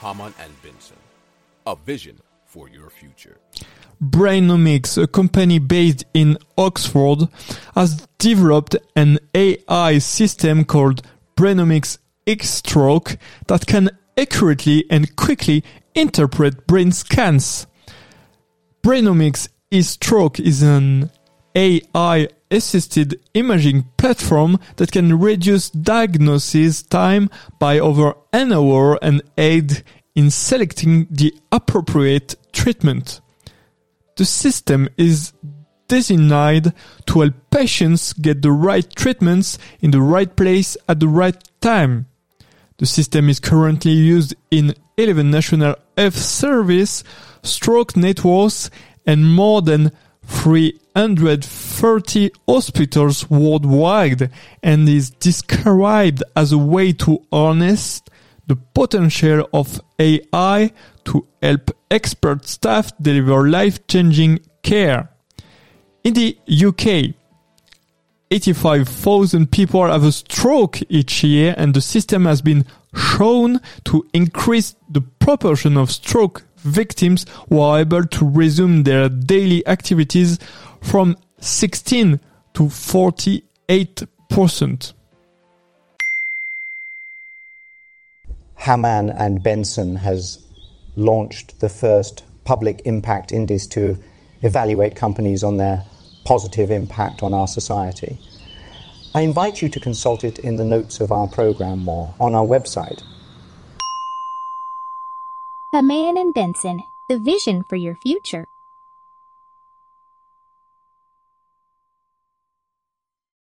Hamann and Benson. A vision for your future. Brainomix, a company based in Oxford, has developed an AI system called Brainomix e-Stroke that can accurately and quickly interpret brain scans. Brainomix e-Stroke is an AI assisted imaging platform that can reduce diagnosis time by over an hour and aid in selecting the appropriate treatment. The system is designed to help patients get the right treatments in the right place at the right time. The system is currently used in 11 national health service, stroke networks, and more than 330 hospitals worldwide and is described as a way to harness the potential of AI to help expert staff deliver life-changing care. In the UK, 85,000 people have a stroke each year and the system has been shown to increase the proportion of stroke victims were able to resume their daily activities from 16 to 48 percent. Hamann and Benson has launched the first public impact index to evaluate companies on their positive impact on our society. I invite you to consult it in the notes of our program or on our website. Hamann and Benson, the vision for your future.